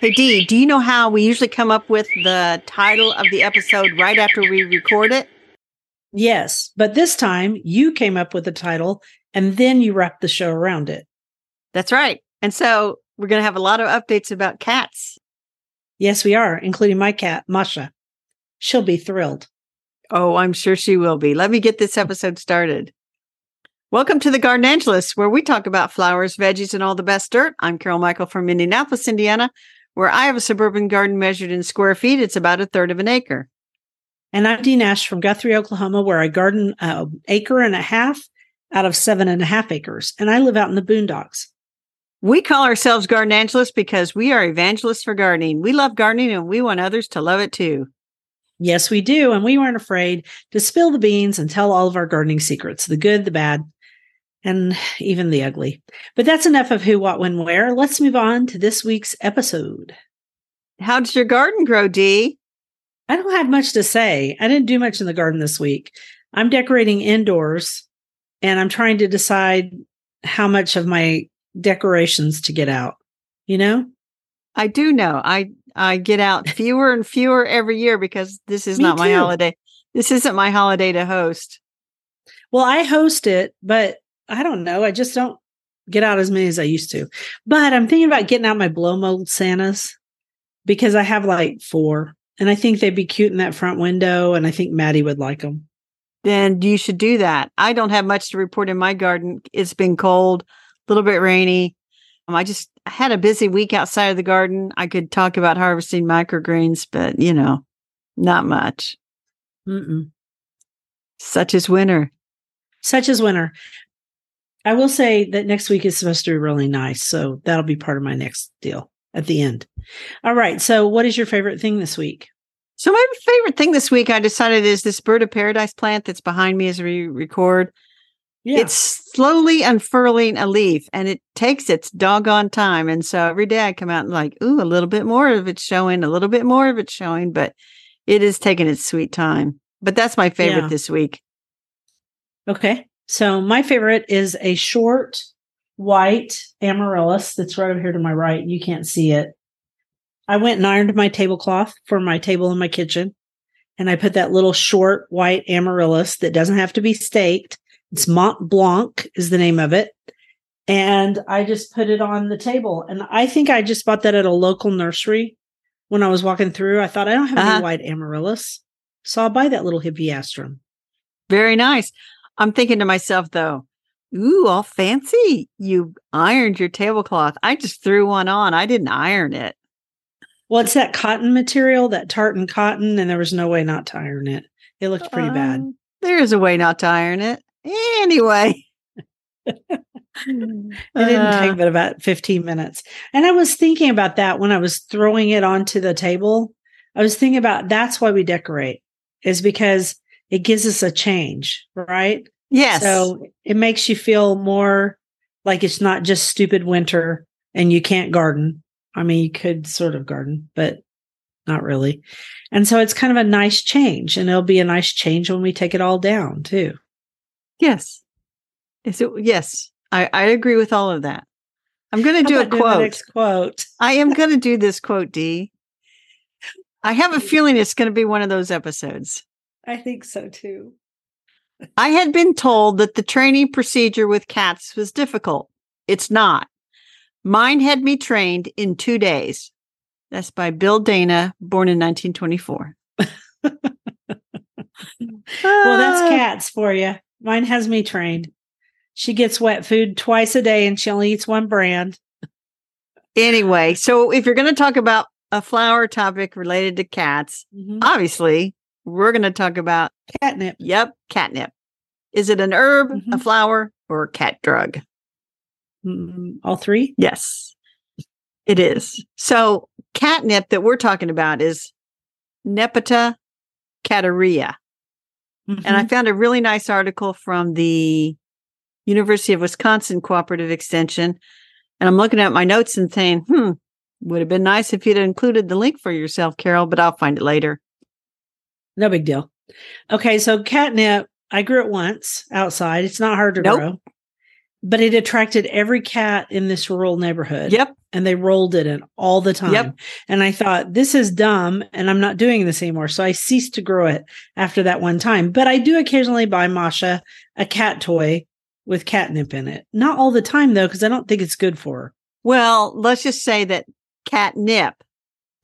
Hey, Dee, do you know how we usually come up with the title of the episode right after we record it? Yes, but this time you came up with the title and then you wrapped the show around it. That's right. And so we're going to have a lot of updates about cats. Yes, we are, including my cat, Masha. She'll be thrilled. Oh, I'm sure she will be. Let me get this episode started. Welcome to the Gardenangelist, where we talk about flowers, veggies, and all the best dirt. I'm Carol Michael from Indianapolis, Indiana, where I have a suburban garden measured in square feet. It's about a third of an acre. And I'm Dee Nash from Guthrie, Oklahoma, where I garden an acre and a half out of seven and a half acres. And I live out in the boondocks. We call ourselves Gardenangelists because we are evangelists for gardening. We love gardening and we want others to love it too. Yes, we do. And we weren't afraid to spill the beans and tell all of our gardening secrets the good, the bad, and even the ugly. But that's enough of who, what, when, where. Let's move on to this week's episode. How does your garden grow, Dee? I don't have much to say. I didn't do much in the garden this week. I'm decorating indoors and I'm trying to decide how much of my decorations to get out. You know? I do know. I I get out fewer and fewer every year because this is Me not my too. holiday. This isn't my holiday to host. Well, I host it, but I don't know. I just don't get out as many as I used to. But I'm thinking about getting out my blow mold Santas because I have like four and I think they'd be cute in that front window. And I think Maddie would like them. Then you should do that. I don't have much to report in my garden. It's been cold, a little bit rainy. Um, I just had a busy week outside of the garden. I could talk about harvesting microgreens, but you know, not much. Mm-mm. Such is winter. Such as winter. I will say that next week is supposed to be really nice. So that'll be part of my next deal at the end. All right. So, what is your favorite thing this week? So my favorite thing this week, I decided, is this bird of paradise plant that's behind me as we record. Yeah. It's slowly unfurling a leaf and it takes its doggone time. And so every day I come out and like, ooh, a little bit more of it's showing, a little bit more of it's showing, but it is taking its sweet time. But that's my favorite Yeah. this week. Okay. So my favorite is a short white amaryllis that's right over here to my right. You can't see it. I went and ironed my tablecloth for my table in my kitchen. And I put that little short white amaryllis that doesn't have to be staked. It's Mont Blanc is the name of it. And I just put it on the table. And I think I just bought that at a local nursery when I was walking through. I thought I don't have Uh-huh. any white amaryllis. So I'll buy that little hippeastrum. Very nice. I'm thinking to myself though, ooh, all fancy. You ironed your tablecloth. I just threw one on. I didn't iron it. Well, it's that cotton material, that tartan cotton, and there was no way not to iron it. It looked pretty bad. Um, There is a way not to iron it. Anyway. It didn't take but about 15 minutes. And I was thinking about that when I was throwing it onto the table. I was thinking about that's why we decorate, is because it gives us a change, right? Yes. So it makes you feel more like it's not just stupid winter and you can't garden. I mean, you could sort of garden, but not really. And so it's kind of a nice change. And it'll be a nice change when we take it all down, too. Yes. Is it, yes. I, I agree with all of that. I'm going to do a about doing the quote. quote. I am going to do this quote, Dee. I have a feeling it's going to be one of those episodes. I think so too. I had been told that the training procedure with cats was difficult. It's not. Mine had me trained in two days. That's by Bill Dana, born in 1924. Well, that's Ah. cats for you. Mine has me trained. She gets wet food twice a day and she only eats one brand. Anyway, so if you're going to talk about a flower topic related to cats, Mhm. obviously we're going to talk about, Catnip. yep, catnip. Is it an herb, a Mhm. flower, or a cat drug? Mm, All three? Yes, it is. So, catnip that we're talking about is Nepeta cataria. And I Mhm. found a really nice article from the University of Wisconsin Cooperative Extension. And I'm looking at my notes and saying, hmm, would have been nice if you'd included the link for yourself, Carol, but I'll find it later. No big deal. Okay, so catnip, I grew it once outside. It's not hard to Nope. grow. but it attracted every cat in this rural neighborhood. Yep. And they rolled it in all the time. Yep. And I thought, this is dumb and I'm not doing this anymore. So I ceased to grow it after that one time. But I do occasionally buy Masha a cat toy with catnip in it. Not all the time though, because I don't think it's good for her. Well, let's just say that catnip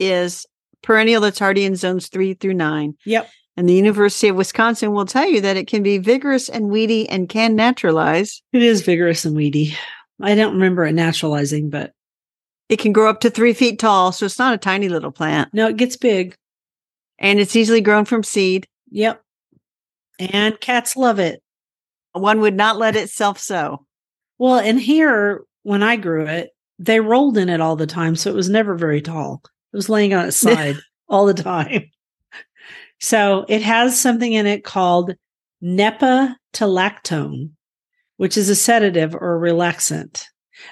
is perennial that's hardy in zones three through nine. Yep. And the University of Wisconsin will tell you that it can be vigorous and weedy and can naturalize. It is vigorous and weedy. I don't remember it naturalizing, but It can grow up to three feet tall, so it's not a tiny little plant. no, it gets big. And it's easily grown from seed. Yep. And cats love it. One would not let itself sow. Well, and here, when I grew it, they rolled in it all the time. So it was never very tall. It was laying on its side all the time. So it has something in it called nepetalactone, which is a sedative or a relaxant.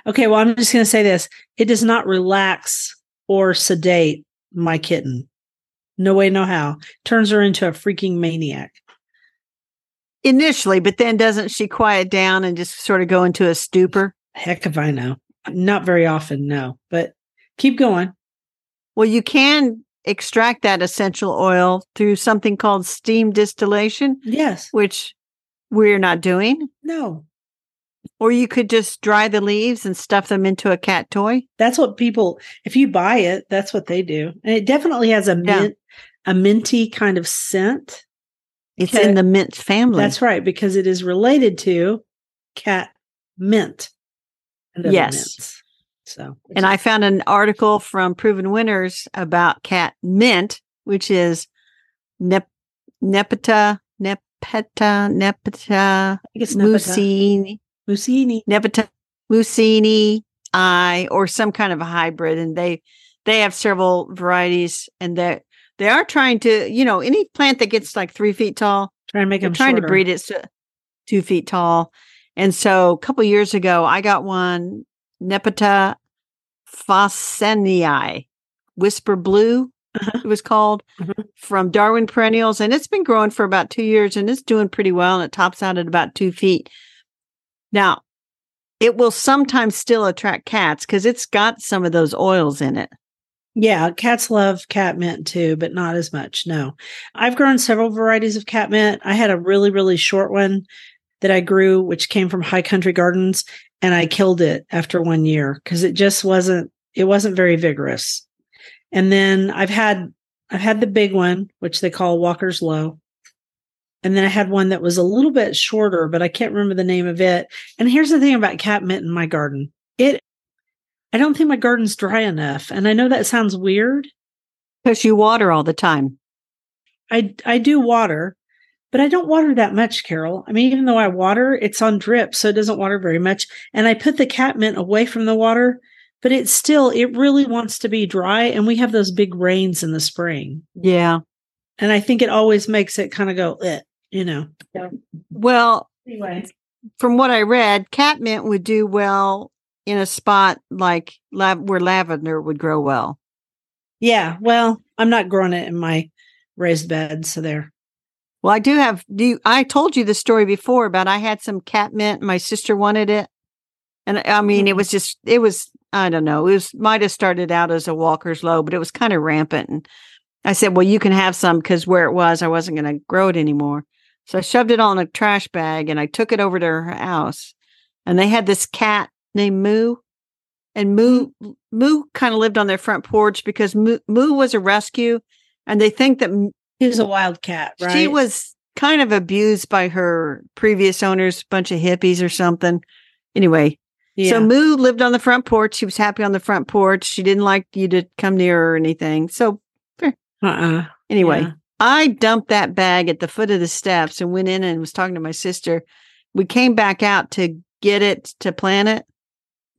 Okay, well, I'm just going to say this it does not relax or sedate my kitten. No way, no how. Turns her into a freaking maniac. Initially, but then doesn't she quiet down and just sort of go into a stupor? Heck if I know. Not very often, no. But keep going. Well, you can extract that essential oil through something called steam distillation, Yes. which we're not doing. No. Or you could just dry the leaves and stuff them into a cat toy. That's what people if you buy it, that's what they do. And it definitely has a Yeah. mint a minty kind of scent. It's Okay. in the mint family. That's right, because it is related to cat mint. Yes. So And I found an article from Proven Winners about cat mint, which is nep- nepeta, nepeta, nepeta, I think it's Nepeta. mussinii, Mussinii. nepeta, mussinii, I, or some kind of a hybrid. And they, they have several varieties and they they are trying to, you know, any plant that gets like three feet tall, Trying to make them trying to breed it to two feet tall. And so a couple years ago, I got one Nepeta faassenii, Whispurr Blue, Uh-huh. it was called Mhm. from Darwin Perennials. And it's been growing for about two years and it's doing pretty well. And it tops out at about two feet. Now, it will sometimes still attract cats because it's got some of those oils in it. Yeah, cats love cat mint too, but not as much. No. I've grown several varieties of cat mint. I had a really, really short one that I grew, which came from High Country Gardens, and I killed it after one year because it just wasn't it wasn't very vigorous. And then I've had I've had the big one, which they call Walker's Low. And then I had one that was a little bit shorter, but I can't remember the name of it. And here's the thing about catmint in my garden. It I don't think my garden's dry enough. And I know that sounds weird. Because you water all the time. I I do water, but I don't water that much, Carol. I mean, even though I water, it's on drip, so it doesn't water very much. And I put the cat mint away from the water, but it's still it really wants to be dry. And we have those big rains in the spring, Yeah. and I think it always makes it kind of go, eh, you know. Yeah. Well, Anyway, from what I read, catmint would do well in a spot like lav- where lavender would grow well. yeah. Well, I'm not growing it in my raised bed, so there. Well, I do have. Do you, I told you the story before about I had some catmint. My sister wanted it, and I mean, it mm-hmm. was just it was I don't know. It was might have started out as a Walker's Low, but it was kind of rampant. And I said, "Well, you can have some because where it was, I wasn't going to grow it anymore." So I shoved it all in a trash bag and I took it over to her house. And they had this cat named Moo. And Moo mm-hmm. Moo kind of lived on their front porch because Moo, Moo was a rescue. And they think that M- He's a wild cat, right? she was kind of abused by her previous owners, bunch of hippies or something. Anyway, Yeah. so Moo lived on the front porch. She was happy on the front porch. She didn't like you to come near her or anything. So eh. uh-uh. anyway, Yeah. I dumped that bag at the foot of the steps and went in and was talking to my sister. We came back out to get it to plant it.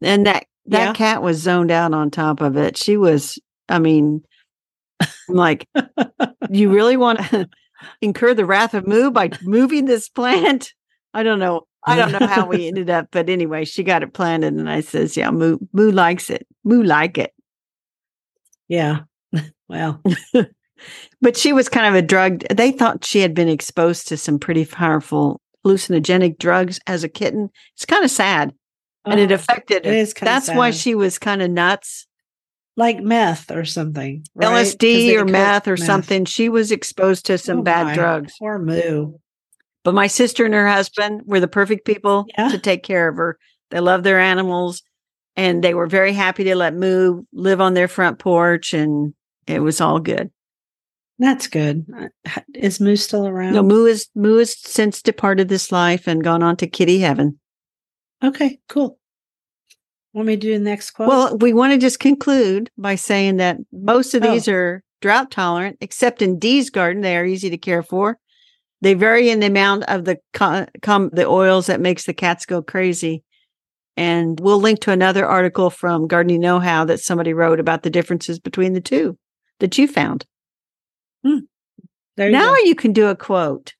And that that Yeah. cat was zoned out on top of it. She was, I mean, I'm like, you really want to incur the wrath of Moo by moving this plant? I don't know. I don't know how we ended up, but anyway, she got it planted and I says, Yeah, Moo Moo likes it. Moo like it. Yeah. well, But she was kind of a drug. They thought she had been exposed to some pretty powerful hallucinogenic drugs as a kitten. It's kind of sad. and it Oh, affected it is That's why she was kind of nuts. Like meth or something. right? LSD or meth or something. She was exposed to some Oh bad my, drugs. Poor Moo. But my sister and her husband were the perfect people Yeah. to take care of her. They love their animals and they were very happy to let Moo live on their front porch and it was all good. That's good. Is Moo still around? No, Moo is Moo has since departed this life and gone on to kitty heaven. Okay, cool. Want me to do the next quote? Well, we want to just conclude by saying that most of Oh. these are drought tolerant, except in Dee's garden, they are easy to care for. They vary in the amount of the co- com- the oils that makes the cats go crazy. And we'll link to another article from Gardening Know How that somebody wrote about the differences between the two that you found. Hmm. there you now go. you can do a quote.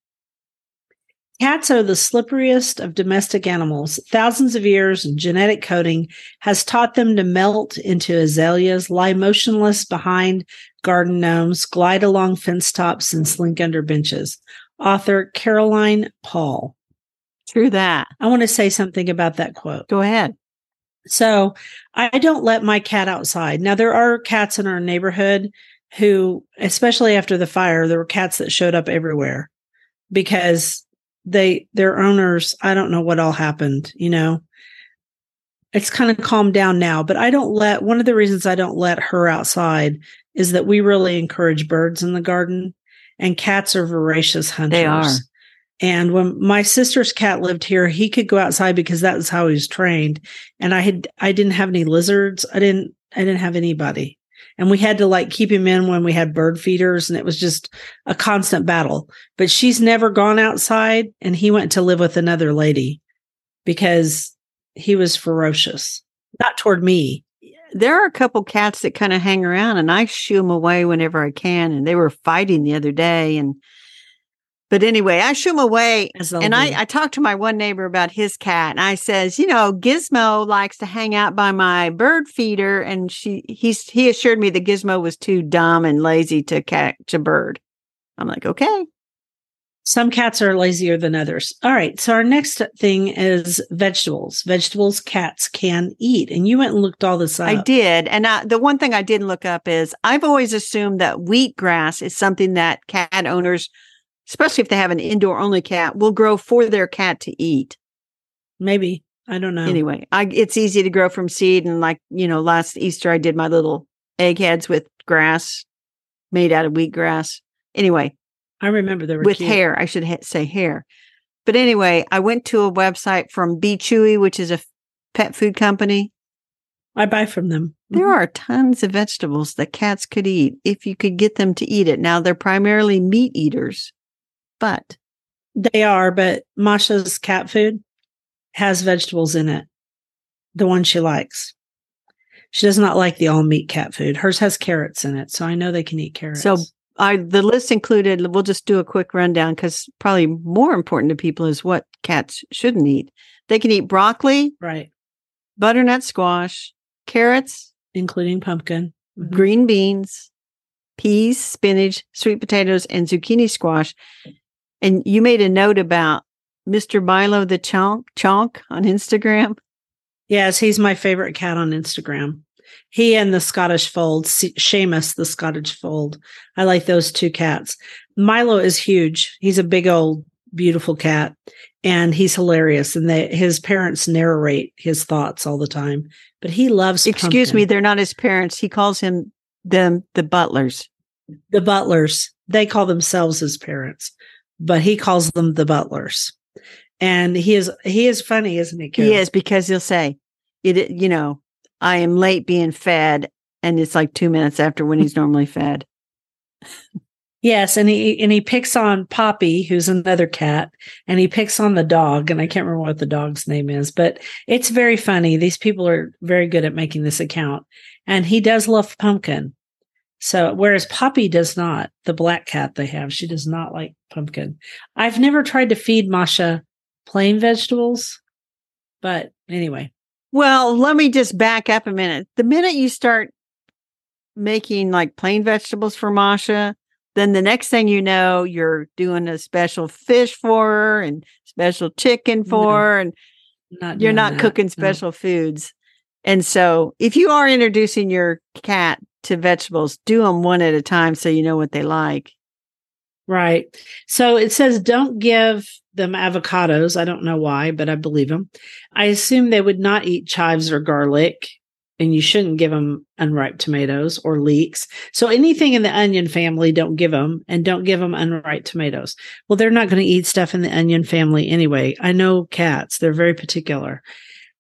Cats are the slipperiest of domestic animals. Thousands of years of genetic coding has taught them to melt into azaleas, lie motionless behind garden gnomes, glide along fence tops, and slink under benches. Author Caroline Paul. True that. I want to say something about that quote. Go ahead. So I don't let my cat outside. Now, there are cats in our neighborhood who, especially after the fire, there were cats that showed up everywhere because they, their owners, I don't know what all happened, you know. It's kind of calmed down now, but I don't let one of the reasons I don't let her outside is that we really encourage birds in the garden and cats are voracious hunters. They are. And when my sister's cat lived here, he could go outside because that was how he was trained. And I had I didn't have any lizards. I didn't I didn't have anybody. And we had to like keep him in when we had bird feeders and it was just a constant battle. But she's never gone outside and he went to live with another lady because he was ferocious. Not toward me. There are a couple cats that kind of hang around and I shoo them away whenever I can. And they were fighting the other day. And, but anyway, I shoo him away and. I, I talked to my one neighbor about his cat and I says, you know, Gizmo likes to hang out by my bird feeder. And she, he's, he assured me that Gizmo was too dumb and lazy to catch a bird. I'm like, okay. Some cats are lazier than others. All right. So our next thing is vegetables. Vegetables cats can eat. And you went and looked all this up. I did. And I, the one thing I didn't look up is I've always assumed that wheatgrass is something that cat owners, especially if they have an indoor only cat, will grow for their cat to eat. Maybe. I don't know. Anyway, I, it's easy to grow from seed. And like, you know, last Easter, I did my little eggheads with grass made out of wheatgrass. Anyway, I remember there with cute. hair, I should ha- say hair. But anyway, I went to a website from Be Chewy, which is a f- pet food company. I buy from them. There Mhm. are tons of vegetables that cats could eat if you could get them to eat it. Now, they're primarily meat eaters, but They are, but Masha's cat food has vegetables in it. The one she likes. She does not like the all meat cat food. Hers has carrots in it, so I know they can eat carrots. So I the list included. We'll just do a quick rundown because probably more important to people is what cats shouldn't eat. They can eat broccoli, right, butternut squash, carrots, including pumpkin. Mhm. green beans, peas, spinach, sweet potatoes, and zucchini squash. And you made a note about Mr. Milo the Chonk Chonk on Instagram. Yes, he's my favorite cat on Instagram. He and the Scottish Fold, Se- Seamus the Scottish Fold. I like those two cats. Milo is huge. He's a big old beautiful cat and he's hilarious and they, his parents narrate his thoughts all the time. But he loves Excuse me, they're not his parents. He calls him them the butlers. the butlers. They call themselves his parents, but he calls them the butlers. And he is he is funny, isn't he? Carol? He is because he'll say, "It, you know, I am late being fed," and it's like two minutes after when he's normally fed. Yes, and he and he picks on Poppy, who's another cat, and he picks on the dog, and I can't remember what the dog's name is, but it's very funny. These people are very good at making this account, and he does love pumpkin. So whereas Poppy does not, the black cat they have, she does not like pumpkin. I've never tried to feed Masha plain vegetables, but anyway, Well, let me just back up a minute. The minute you start making like plain vegetables for Masha, then the next thing you know, you're doing a special fish for her and special chicken for No. her. And Not you're not that, cooking no. special foods. And so if you are introducing your cat to vegetables, do them one at a time so you know what they like. Right. So it says don't give them avocados. I don't know why, but I believe them. I assume they would not eat chives or garlic, and you shouldn't give them unripe tomatoes or leeks. So anything in the onion family, don't give them, and don't give them unripe tomatoes. Well, they're not going to eat stuff in the onion family anyway. I know cats; they're very particular.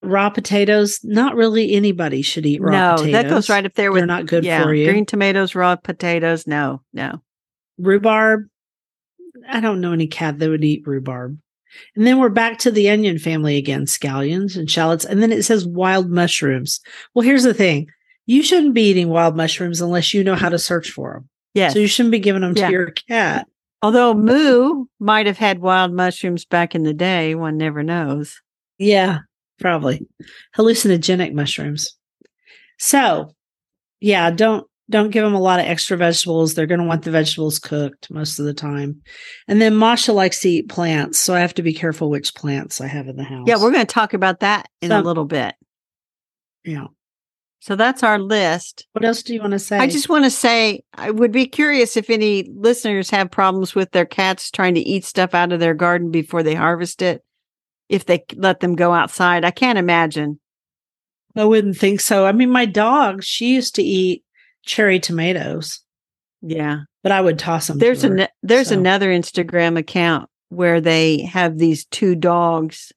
Raw potatoes, not really anybody should eat raw no, potatoes. that goes right up there with They're not good yeah, for you. green tomatoes, raw potatoes. No, no. rhubarb. I don't know any cat that would eat rhubarb. And then we're back to the onion family again, scallions and shallots. And then it says wild mushrooms. Well, here's the thing. You shouldn't be eating wild mushrooms unless you know how to search for them. Yes. So you shouldn't be giving them Yeah. to your cat. Although Moo might have had wild mushrooms back in the day, one never knows. Yeah, probably hallucinogenic mushrooms. So, yeah, don't don't give them a lot of extra vegetables. They're going to want the vegetables cooked most of the time. And then Masha likes to eat plants, so I have to be careful which plants I have in the house. Yeah, we're going to talk about that in a little bit. yeah. So that's our list. What else do you want to say? I just want to say I would be curious if any listeners have problems with their cats trying to eat stuff out of their garden before they harvest it. If they let them go outside, I can't imagine. I wouldn't think so. I mean, my dog, she used to eat cherry tomatoes, Yeah. but I would toss them. There's to her. an there's so. another Instagram account where they have these two dogs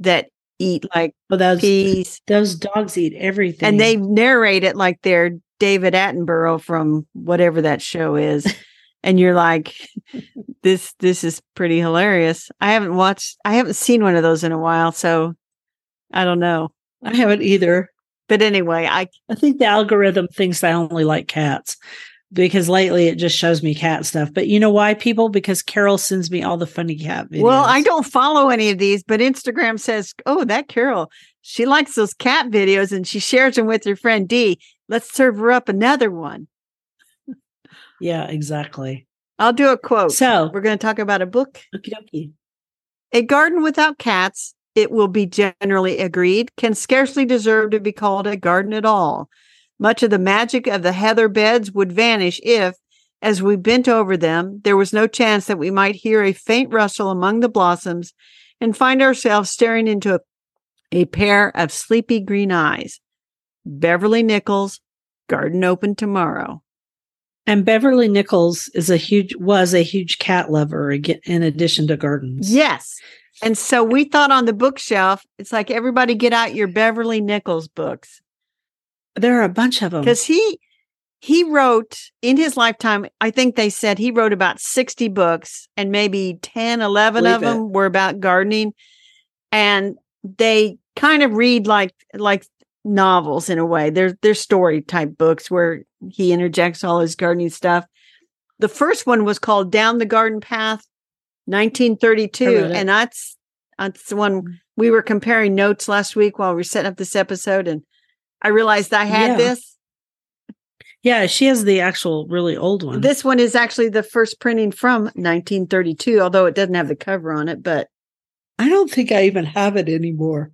that eat like But those peas those dogs eat everything, and they narrate it like they're David Attenborough from whatever that show is. and you're like, this this is pretty hilarious. I haven't watched I haven't seen one of those in a while, so I don't know. I haven't either. But anyway, I I think the algorithm thinks I only like cats because lately it just shows me cat stuff. But you know why, people? Because Carol sends me all the funny cat videos. well, I don't follow any of these, but Instagram says, "Oh, that Carol, she likes those cat videos and she shares them with her friend Dee. Let's serve her up another one." Yeah, exactly. I'll do a quote. So, We're going to talk about a book okie dokie. A garden without cats, it will be generally agreed, can scarcely deserve to be called a garden at all. Much of the magic of the heather beds would vanish if, as we bent over them, there was no chance that we might hear a faint rustle among the blossoms and find ourselves staring into a, a pair of sleepy green eyes. Beverley Nichols, Garden Open Tomorrow. And Beverley Nichols is a huge was a huge cat lover again in addition to gardens. Yes. And so we thought on the bookshelf, it's like everybody get out your Beverley Nichols books. There are a bunch of them. because he he wrote in his lifetime i think they said he wrote about 60 books and maybe 10 11 of Believe it. them were about gardening and they kind of read like like novels in a way they're they're story type books where he interjects all his gardening stuff the first one was called down the garden path 1932 I and that's that's the one we were comparing notes last week while we were setting up this episode and i realized i had Yeah. this Yeah, she has the actual really old one. this one is actually the first printing from 1932, although it doesn't have the cover on it. But I don't think I even have it anymore.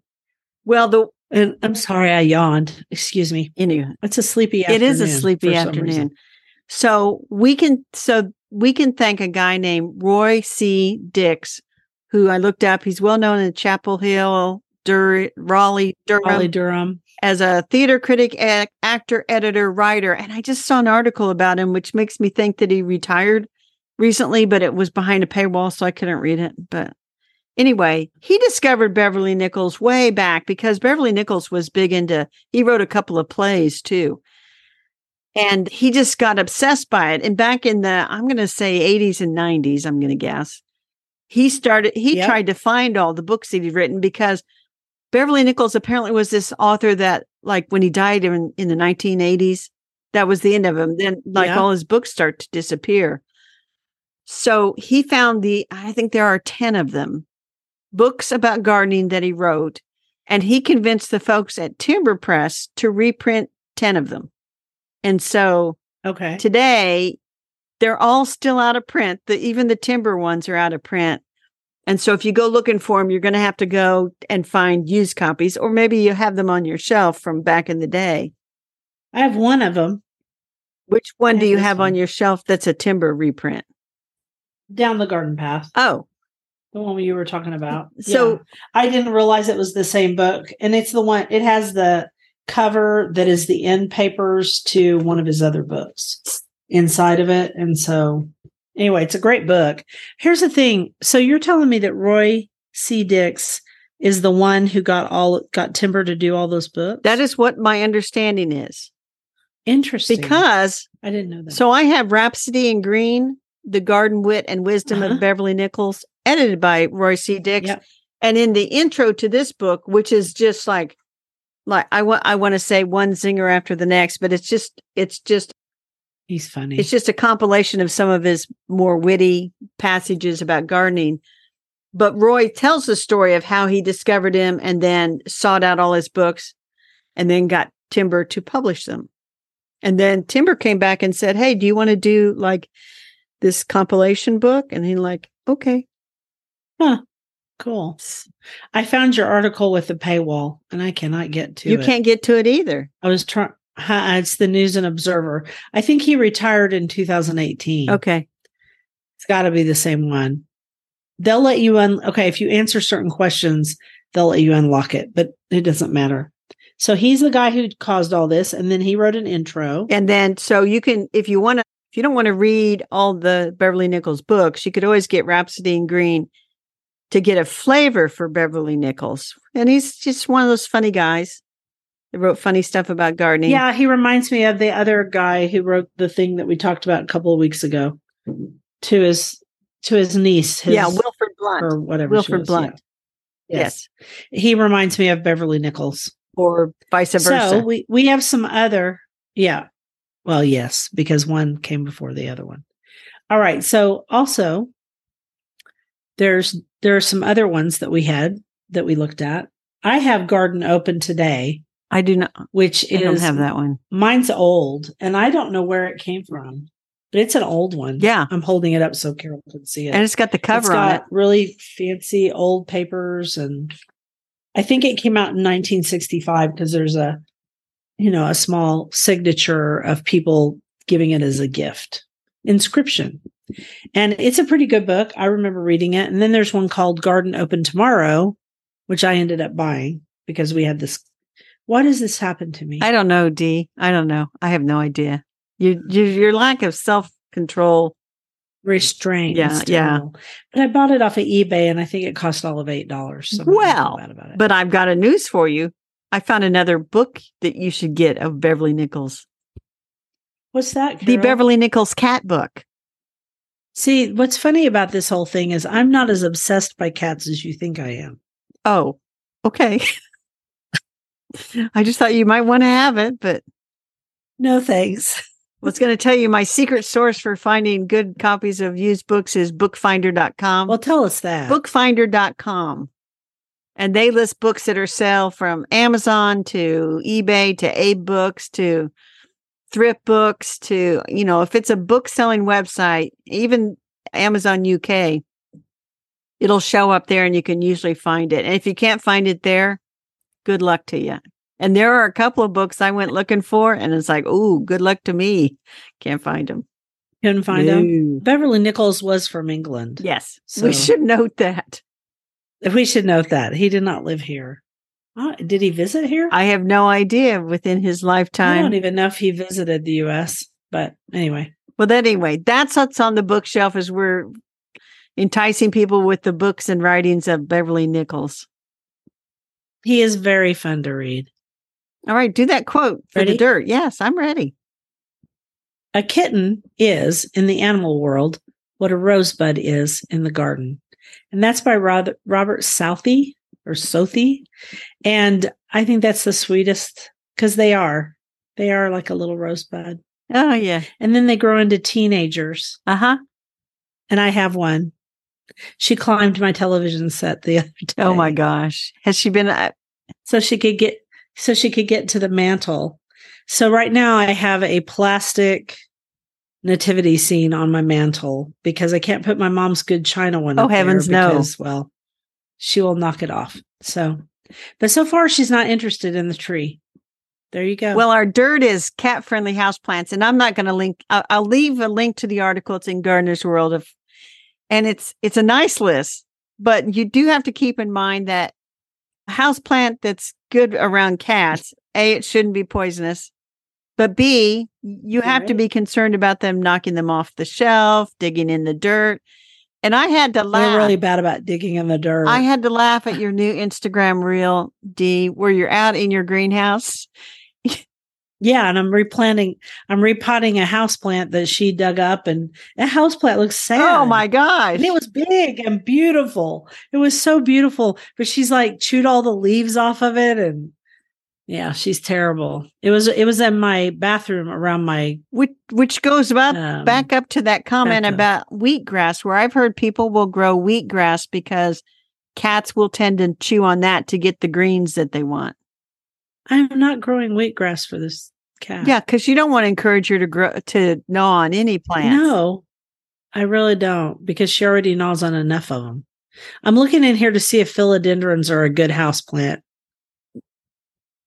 well, the And I'm sorry I yawned. Excuse me. anyway, It's a sleepy it is a sleepy afternoon. So we can so we can thank a guy named Roy C. Dicks, who I looked up. He's well known in Chapel Hill, Dur- Raleigh, Durham, Raleigh Durham. as a theater critic, ac- actor, editor, writer. And I just saw an article about him, which makes me think that he retired recently, but it was behind a paywall, so I couldn't read it. But anyway, he discovered Beverley Nichols way back because Beverley Nichols was big into, he wrote a couple of plays too. And he just got obsessed by it. And back in the, I'm going to say 80s and 90s, I'm going to guess, he started, he Yep. tried to find all the books that he'd written because Beverley Nichols apparently was this author that, like, when he died in, in the 1980s, that was the end of him. Then, like, Yeah. all his books start to disappear. So he found the, I think there are 10 of them, books about gardening that he wrote. And he convinced the folks at Timber Press to reprint 10 of them. And so Okay. today they're all still out of print. The, even the timber ones are out of print. And so if you go looking for them, you're going to have to go and find used copies, or maybe you have them on your shelf from back in the day. I have one of them Which one do you have one. on your shelf that's a timber reprint? down the garden path, Oh, the one you were talking about. So- Yeah. I didn't realize it was the same book. And it's the one, it has the cover that is the end papers to one of his other books inside of it. And so, anyway, it's a great book. Here's the thing. So, you're telling me that Roy C. Dicks is the one who got all, got Timber to do all those books? that is what my understanding is. interesting. Because I didn't know that. so I have Rhapsody in Green, The Garden Wit and Wisdom Uh-huh. of Beverley Nichols, edited by Roy C. Dicks. Yep. And in the intro to this book, which is just like like I want I want to say one zinger after the next, but it's just it's just he's funny. it's just a compilation of some of his more witty passages about gardening. But Roy tells the story of how he discovered him and then sought out all his books and then got Timber to publish them. And then Timber came back and said, Hey, do you want to do like this compilation book? And he like, okay. Cool. I found your article with the paywall and I cannot get to you it. You can't get to it either. I was trying. Uh, it's the News and Observer. I think he retired in 2018. Okay. It's got to be the same one. They'll let you un. Okay, if you answer certain questions, they'll let you unlock it, but it doesn't matter. So he's the guy who caused all this, and then he wrote an intro. And then so you can if you want to if you don't want to read all the Beverley Nichols books, you could always get Rhapsody in Green to get a flavor for Beverley Nichols. And he's just one of those funny guys that wrote funny stuff about gardening. Yeah, he reminds me of the other guy who wrote the thing that we talked about a couple of weeks ago to his to his niece. His, yeah, Wilfred Blunt. or whatever. Wilfred was, Blunt. yeah. Yes. he reminds me of Beverley Nichols. Or vice versa. So we we have some other, yeah. Well, yes, because one came before the other one. All right. So also, there's there are some other ones that we had that we looked at. I have Garden Open today, I do not which I don't have that one. mine's old, and I don't know where it came from, but it's an old one. Yeah. I'm holding it up so Carol can see it. And it's got the cover It's on got it. really fancy old papers and I think it came out in 1965 because there's a you know a small signature of people giving it as a gift inscription. And it's a pretty good book. I remember reading it. And then there's one called Garden Open Tomorrow, which I ended up buying because we had this. Why does this happen to me? I don't know, Dee. I don't know. I have no idea. You, you your lack of self control. Restraint. Yeah, yeah. But I bought it off of eBay and I think it cost all of eight dollars. So Well, bad about it. But I've got a news for you. I found another book that you should get of Beverley Nichols. what's that? The Beverley Nichols cat book. See, what's funny about this whole thing is I'm not as obsessed by cats as you think I am. Oh, okay. I just thought you might want to have it, but No thanks. I was going to tell you my secret source for finding good copies of used books is bookfinder.com. Well, tell us that. bookfinder.com. And they list books that are sale from Amazon to eBay to Abe Books to thrift books to, you know, if it's a book selling website, even Amazon UK, it'll show up there and you can usually find it. And if you can't find it there, good luck to you. And there are a couple of books I went looking for and it's like, oh, good luck to me. Can't find them. Couldn't find them. Beverley Nichols was from England. Yes. So- we should note that. We should note that he did not live here. Oh, did he visit here? I have no idea within his lifetime. I don't even know if he visited the U.S. But anyway, Well, anyway, that's what's on the bookshelf as we're enticing people with the books and writings of Beverley Nichols. he is very fun to read. All right, do that quote for Ready? the dirt. Yes, I'm ready. A kitten is in the animal world what a rosebud is in the garden. And that's by Robert Southey or Southey. And I think that's the sweetest because they are. They are like a little rosebud. Oh yeah. And then they grow into teenagers. Uh-huh. And I have one. She climbed my television set the other day. Oh my gosh. Has she been uh, So she could get so she could get to the mantle. So right now I have a plastic nativity scene on my mantle because I can't put my mom's good china one. Oh, heavens, no. because, Well, she will knock it off. So, but so far she's not interested in the tree. There you go. Well, our dirt is cat friendly houseplants. And I'm not going to link, I'll, I'll leave a link to the article. It's in Gardener's World of, and it's, it's a nice list, but you do have to keep in mind that a houseplant that's good around cats, A, it shouldn't be poisonous. But B, you have to be concerned about them knocking them off the shelf, digging in the dirt. And I had to They're laugh. really bad about digging in the dirt. I had to laugh at your new Instagram reel, Dee, where you're out in your greenhouse. yeah, and I'm replanting. I'm repotting a houseplant that she dug up, and that houseplant looks oh sad. Oh my gosh. And it was big and beautiful. It was so beautiful, but she's like chewed all the leaves off of it, and yeah, she's terrible. It was it was in my bathroom around my which which goes about um, back up to that comment up. about wheatgrass, where I've heard people will grow wheatgrass because cats will tend to chew on that to get the greens that they want. I'm not growing wheatgrass for this cat. Yeah, because you don't want to encourage her to grow to gnaw on any plants. No, I really don't because she already gnaws on enough of them. I'm looking in here to see if philodendrons are a good house plant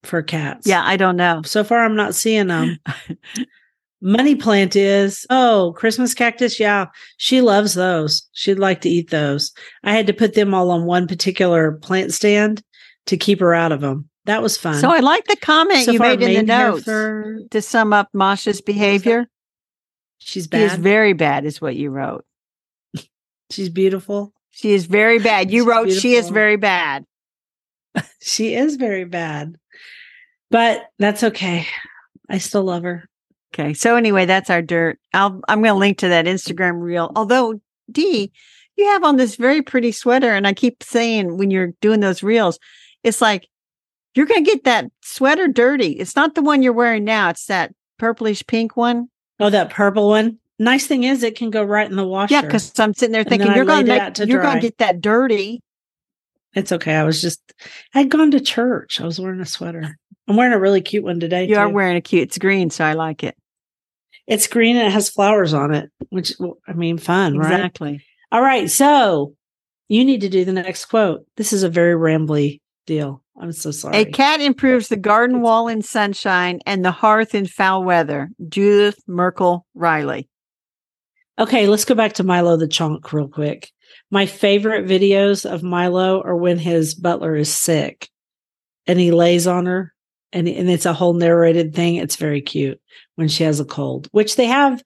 for cats. Yeah, I don't know. So far, I'm not seeing them. Money plant is oh Christmas cactus. Yeah, she loves those. She'd like to eat those. I had to put them all on one particular plant stand to keep her out of them. That was fun. So I like the comment So you made in the notes fur- to sum up Masha's behavior. she's She is very bad, is what you wrote. she's beautiful. She is very bad. You She's wrote she is very bad. She is very bad, but that's okay. I still love her. Okay. So anyway, that's our dirt. I'll I'm gonna link to that Instagram reel. Although Dee, you have on this very pretty sweater, and I keep saying when you're doing those reels, it's like you're gonna get that sweater dirty. It's not the one you're wearing now, it's that purplish pink one. Oh, that purple one. Nice thing is, it can go right in the washer. Yeah, because I'm sitting there thinking you're gonna make, you're gonna get that dirty. It's okay. I was just, I'd gone to church. I was wearing a sweater. I'm wearing a really cute one today. You are wearing a cute, it's green, so I like it. It's green and it has flowers on it, which I mean, fun, right? Exactly. All right. So you need to do the next quote. This is a very rambly deal. I'm so sorry. A cat improves the garden wall in sunshine and the hearth in foul weather. Judith Merkle Riley. Okay, let's go back to Milo the Chonk real quick. My favorite videos of Milo are when his butler is sick and he lays on her and, and it's a whole narrated thing. It's very cute when she has a cold, which they have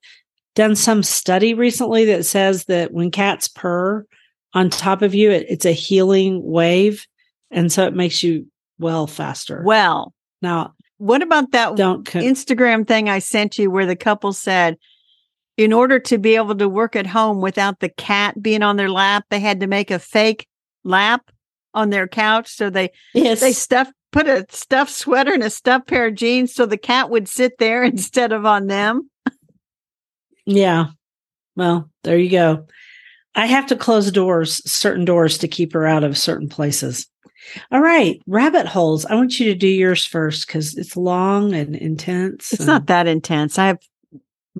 done some study recently that says that when cats purr on top of you, it, it's a healing wave. And so it makes you well faster. Well, now, what about that don't co- Instagram thing I sent you where the couple said, in order to be able to work at home without the cat being on their lap, they had to make a fake lap on their couch. So they yes. they stuffed put a stuffed sweater and a stuffed pair of jeans so the cat would sit there instead of on them. Yeah. Well, there you go. I have to close doors, certain doors to keep her out of certain places. All right, rabbit holes. I want you to do yours first because it's long and intense. It's and not that intense. I have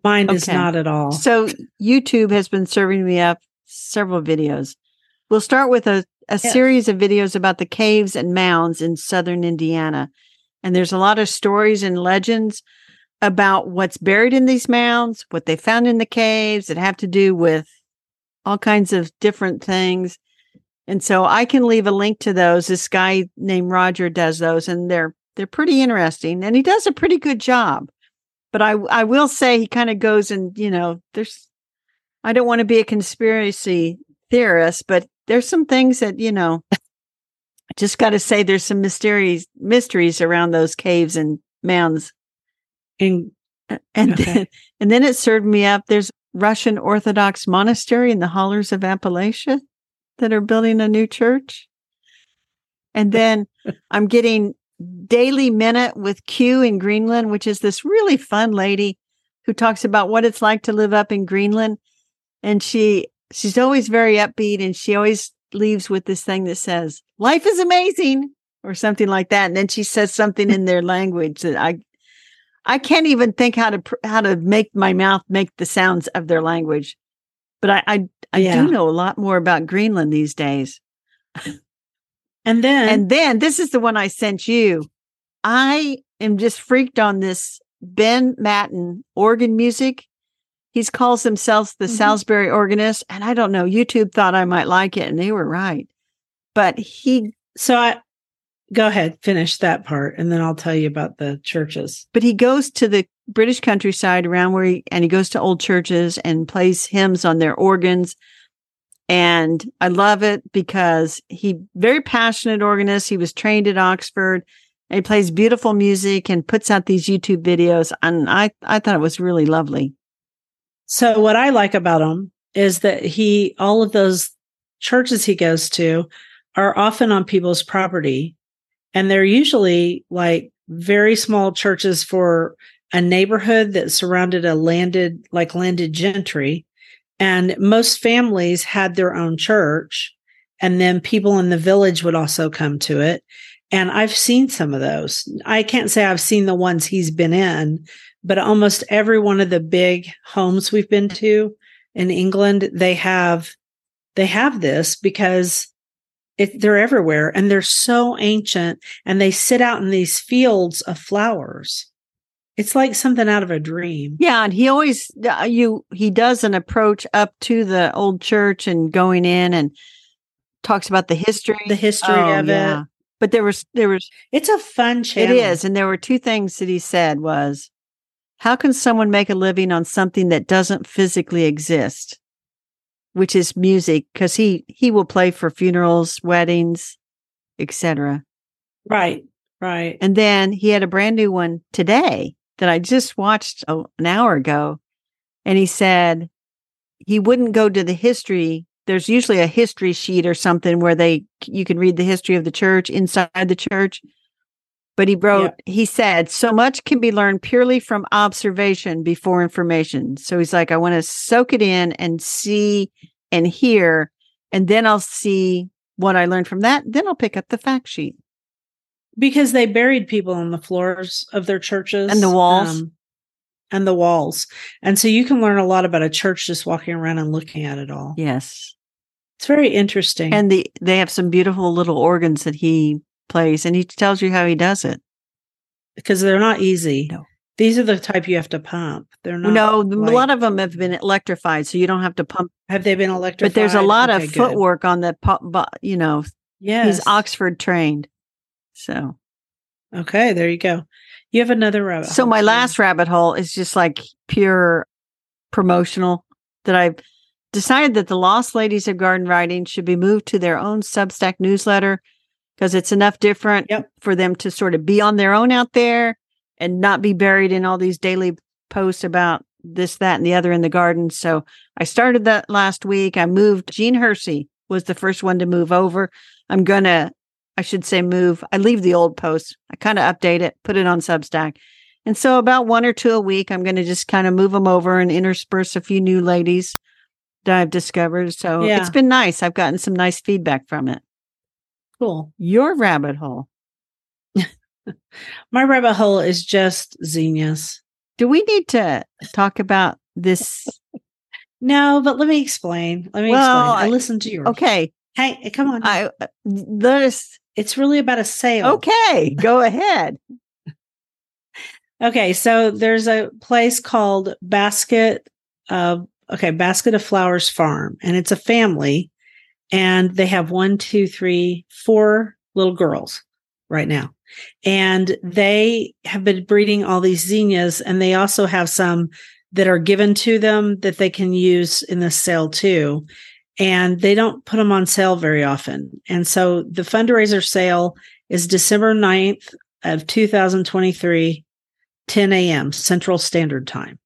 mine is not at all. so YouTube has been serving me up several videos. We'll start with a, a Yes. series of videos about the caves and mounds in southern Indiana. And there's a lot of stories and legends about what's buried in these mounds, what they found in the caves that have to do with all kinds of different things. And so I can leave a link to those. This guy named Roger does those and they're they're pretty interesting and he does a pretty good job. But I I will say he kind of goes and, you know, there's I don't want to be a conspiracy theorist, but there's some things that, you know, I just got to say there's some mysteries mysteries around those caves and mounds. And And Okay. then, and then it served me up. There's Russian Orthodox monastery in the hollers of Appalachia that are building a new church. And then I'm getting Daily Minute with Q in Greenland, which is this really fun lady who talks about what it's like to live up in Greenland. And she she's always very upbeat and she always leaves with this thing that says, Life is amazing or something like that. And then she says something in their language that I I can't even think how to pr- how to make my mouth make the sounds of their language. But I I, I Yeah. do know a lot more about Greenland these days. And then And then this is the one I sent you. I am just freaked on this Ben Matten organ music. He calls himself the Mhm. Salisbury organist. And I don't know, YouTube thought I might like it, and they were right. But he so I go ahead, finish that part, and then I'll tell you about the churches. but he goes to the British countryside around where he and he goes to old churches and plays hymns on their organs. And I love it because he very passionate organist. He was trained at Oxford. And he plays beautiful music and puts out these YouTube videos. And I, I thought it was really lovely. So what I like about him is that he all of those churches he goes to are often on people's property and they're usually like very small churches for a neighborhood that surrounded a landed like landed gentry and most families had their own church and then people in the village would also come to it and I've seen some of those. I can't say I've seen the ones he's been in, but almost every one of the big homes we've been to in England, they have they have this because it, they're everywhere and they're so ancient and they sit out in these fields of flowers. It's like something out of a dream. Yeah. And he always, uh, you, he does an approach up to the old church and going in and talks about the history. The history Oh, of yeah. it. But there was, there was, It's a fun channel. It is. And there were two things that he said was, how can someone make a living on something that doesn't physically exist? Which is music, because he he will play for funerals, weddings, etc. Right. Right. And then he had a brand new one today that I just watched a, an hour ago. And he said he wouldn't go to the history. There's usually a history sheet or something where they you can read the history of the church inside the church. But he wrote, he said, so much can be learned purely from observation before information. So he's like, I want to soak it in and see and hear, and then I'll see what I learned from that. Then I'll pick up the fact sheet. Because they buried people on the floors of their churches And the walls. Um, and the walls and so you can learn a lot about a church just walking around and looking at it all Yes. it's very interesting And the they have some beautiful little organs that he plays, and he tells you how he does it. because they're not easy No. these are the type you have to pump they're not no, a lot of them have been electrified, so you don't have to pump. have they been electrified But there's a lot Okay, of good. footwork on the, you know, yes he's Oxford trained. So, okay there you go you have another rabbit so hole, my last rabbit hole is just like pure promotional that I've decided that the Lost Ladies of Garden Writing should be moved to their own Substack newsletter because it's enough different Yep. for them to sort of be on their own out there and not be buried in all these daily posts about this, that, and the other in the garden. So I started that last week. I moved. Jean Hersey was the first one to move over. I'm gonna, I should say, move. I leave the old post. I kind of update it, put it on Substack. And so about one or two a week, I'm going to just kind of move them over and intersperse a few new ladies that I've discovered. So Yeah. it's been nice. I've gotten some nice feedback from it. cool Your rabbit hole. my rabbit hole is just zinnias Do we need to talk about this? no but let me explain let me Well, explain i I- listened to yours Okay. hey come on I uh, let us it's really about a sale okay, go ahead. Okay, so there's a place called Basket of okay, Basket of Flowers Farm, and it's a family, and they have one, two, three, four little girls right now. And they have been breeding all these zinnias, and they also have some that are given to them that they can use in the sale too. And they don't put them on sale very often. And so the fundraiser sale is December 9th of 2023 10 a.m. Central Standard Time.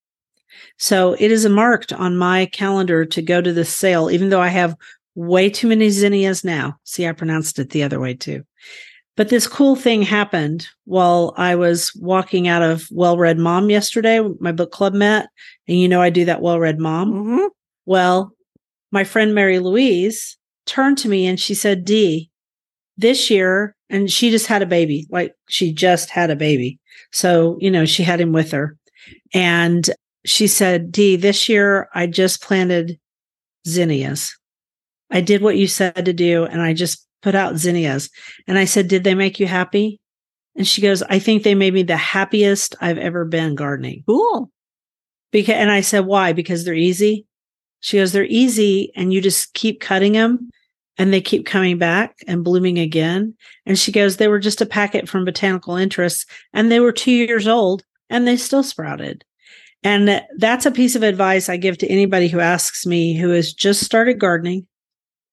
So it is marked on my calendar to go to this sale, even though I have way too many zinnias now. See, I pronounced it the other way too. But this cool thing happened while I was walking out of Well Read Mom yesterday. My book club met, and you know I do that Well Read Mom. Mhm. Well, my friend Mary Louise turned to me and she said, Dee, this year, and she just had a baby, like she just had a baby. So, you know, she had him with her. And she said, Dee, this year I just planted zinnias. I did what you said to do, and I just put out zinnias. And I said, Did they make you happy? And she goes, I think they made me the happiest I've ever been gardening. Cool. Because, and I said, Why? Because they're easy. She goes, They're easy, and you just keep cutting them and they keep coming back and blooming again. And she goes, They were just a packet from Botanical Interests, and they were two years old and they still sprouted. And that's a piece of advice I give to anybody who asks me who has just started gardening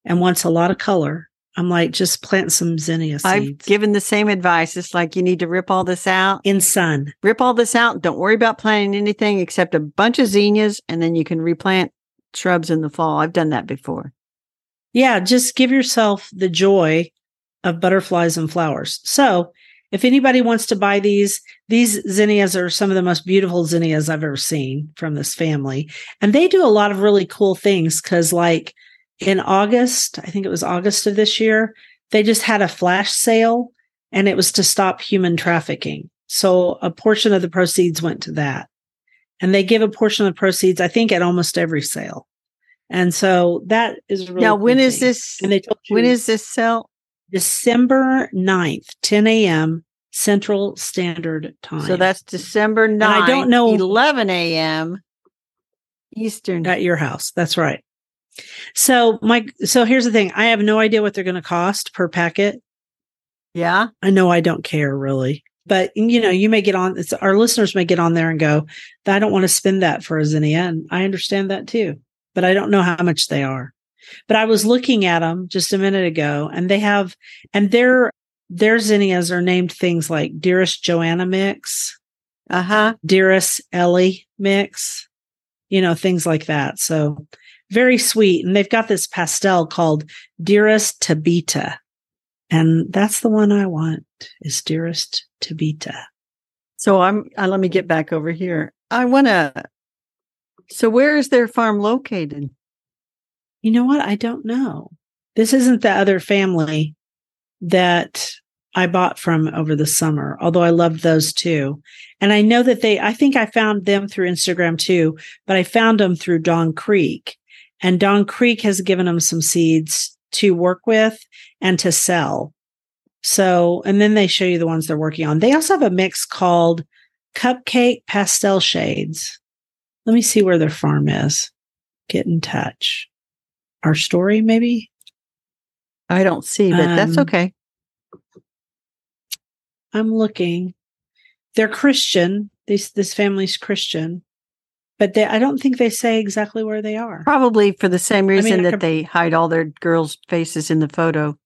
and wants a lot of color. I'm like, just plant some zinnia seeds. I've given the same advice. It's like you need to rip all this out. in sun. Rip all this out. Don't worry about planting anything except a bunch of zinnias, and then you can replant shrubs in the fall. I've done that before. Yeah, just give yourself the joy of butterflies and flowers. So, if anybody wants to buy these, these zinnias are some of the most beautiful zinnias I've ever seen from this family. And they do a lot of really cool things because, like in August, I think it was August of this year, they just had a flash sale and it was to stop human trafficking. So, a portion of the proceeds went to that. And they give a portion of the proceeds, I think, at almost every sale. And so that is really now, when is this? And they told you When is this sell? December 9th, 10 a.m. Central Standard Time. So that's December 9th. I don't know- 11 a.m. Eastern. at your house. That's right. So my so here's the thing. I have no idea what they're going to cost per packet. Yeah. I know I don't care really. But you know, you may get on it's our listeners may get on there and go, I don't want to spend that for a zinnia. And I understand that too. But I don't know how much they are. But I was looking at them just a minute ago and they have and their their zinnias are named things like Dearest Joanna Mix, Uh huh. Dearest Ellie Mix, you know, things like that. So very sweet. And they've got this pastel called Dearest Tabita. And that's the one I want is Dearest Tabita. So I'm, uh, let me get back over here. I want to. So where is their farm located? You know what? I don't know. This isn't the other family that I bought from over the summer, although I loved those too. And I know that they, I think I found them through Instagram too, but I found them through Don Creek. And Don Creek has given them some seeds to work with and to sell. So, and then they show you the ones they're working on. They also have a mix called Cupcake Pastel Shades. Let me see where their farm is. Get in touch. Our story, maybe? I don't see, but that's Um, okay. I'm looking. They're Christian. This this family's Christian, but they I don't think they say exactly where they are. Probably for the same reason I that could- they hide all their girls' faces in the photo,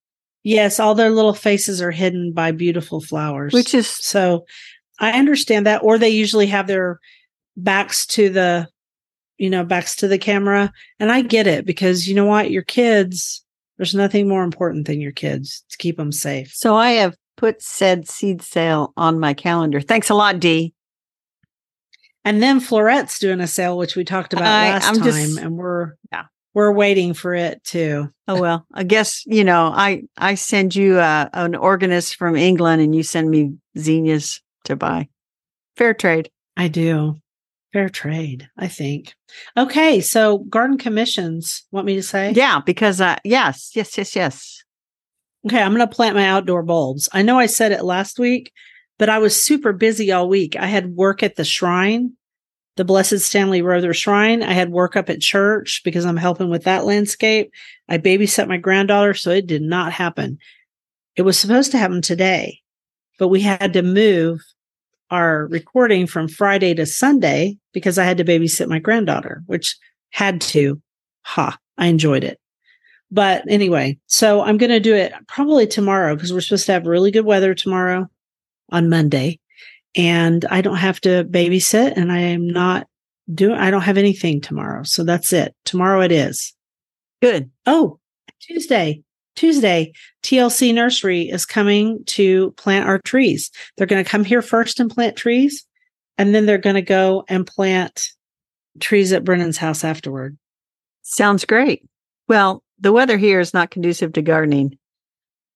Yes, all their little faces are hidden by beautiful flowers. which is so I understand that. Or they usually have their backs to the, you know, backs to the camera. And I get it because you know what? Your kids, there's nothing more important than your kids to keep them safe. so. I have put said seed sale on my calendar. Thanks a lot, Dee. And then Floret's doing a sale, which we talked about I- last I'm time, just- and we're Yeah. We're waiting for it too. Oh well, I guess you know I I send you uh, an organist from England, and you send me zinnias to buy. Fair trade. I do. Fair trade, I think. Okay, so garden commissions. Want me to say? Yeah, because uh, yes, yes, yes, yes. Okay, I'm going to plant my outdoor bulbs. I know I said it last week, but I was super busy all week. I had work at the shrine, the Blessed Stanley Rother Shrine. I had work up at church because I'm helping with that landscape. I babysat my granddaughter, so it did not happen. It was supposed to happen today, but we had to move our recording from Friday to Sunday because I had to babysit my granddaughter, which had to. Ha, I enjoyed it. But anyway, so I'm going to do it probably tomorrow because we're supposed to have really good weather tomorrow on Monday. And I don't have to babysit and I am not doing, I don't have anything tomorrow. So that's it. Tomorrow it is. Good. Oh, Tuesday. Tuesday, TLC Nursery is coming to plant our trees. They're going to come here first and plant trees, and then they're going to go and plant trees at Brennan's house afterward. Sounds great. Well, the weather here is not conducive to gardening.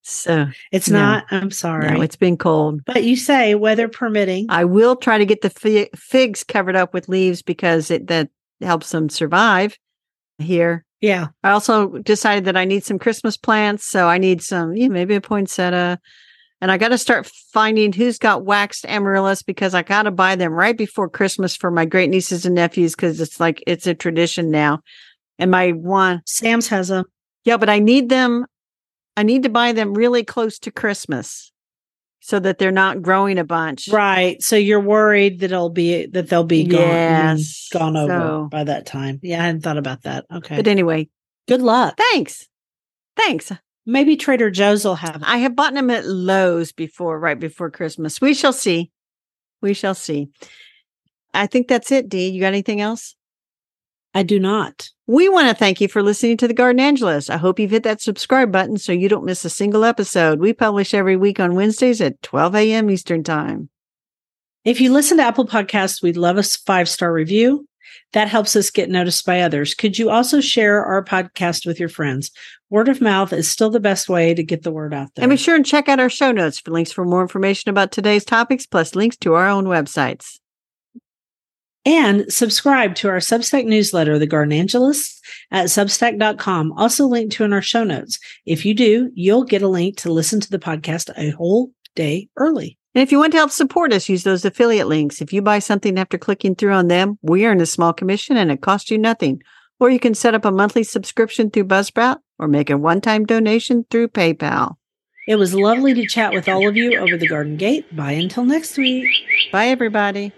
So It's No. not. I'm sorry. no, it's been cold. but you say weather permitting. I will try to get the fi- figs covered up with leaves because it that helps them survive here. yeah. I also decided that I need some Christmas plants, so I need some, you know, maybe a poinsettia. And I got to start finding who's got waxed amaryllis because I got to buy them right before Christmas for my great nieces and nephews because it's like it's a tradition now. And my one, Sam's has them. yeah, but I need them. I need to buy them really close to Christmas so that they're not growing a bunch. Right. So you're worried that it'll be that they'll be gone, mm, Yes. gone over So- by that time. Yeah, I hadn't thought about that. Okay. But anyway, Good luck. thanks. Thanks. Maybe Trader Joe's will have. it. I have bought them at Lowe's before, right before Christmas. We shall see. We shall see. I think that's it, Dee. You got anything else? I do not. We want to thank you for listening to the Gardenangelist. I hope you've hit that subscribe button so you don't miss a single episode. We publish every week on Wednesdays at 12 a.m. Eastern Time. If you listen to Apple Podcasts, we'd love a five star review. That helps us get noticed by others. Could you also share our podcast with your friends? Word of mouth is still the best way to get the word out there. And be sure and check out our show notes for links for more information about today's topics, plus links to our own websites. And subscribe to our Substack newsletter, The Gardenangelist, at substack.com, also linked to in our show notes. If you do, you'll get a link to listen to the podcast a whole day early. And if you want to help support us, use those affiliate links. If you buy something after clicking through on them, we earn a small commission and it costs you nothing. Or you can set up a monthly subscription through Buzzsprout or make a one time donation through PayPal. It was lovely to chat with all of you over the Garden Gate. Bye until next week. Bye, everybody.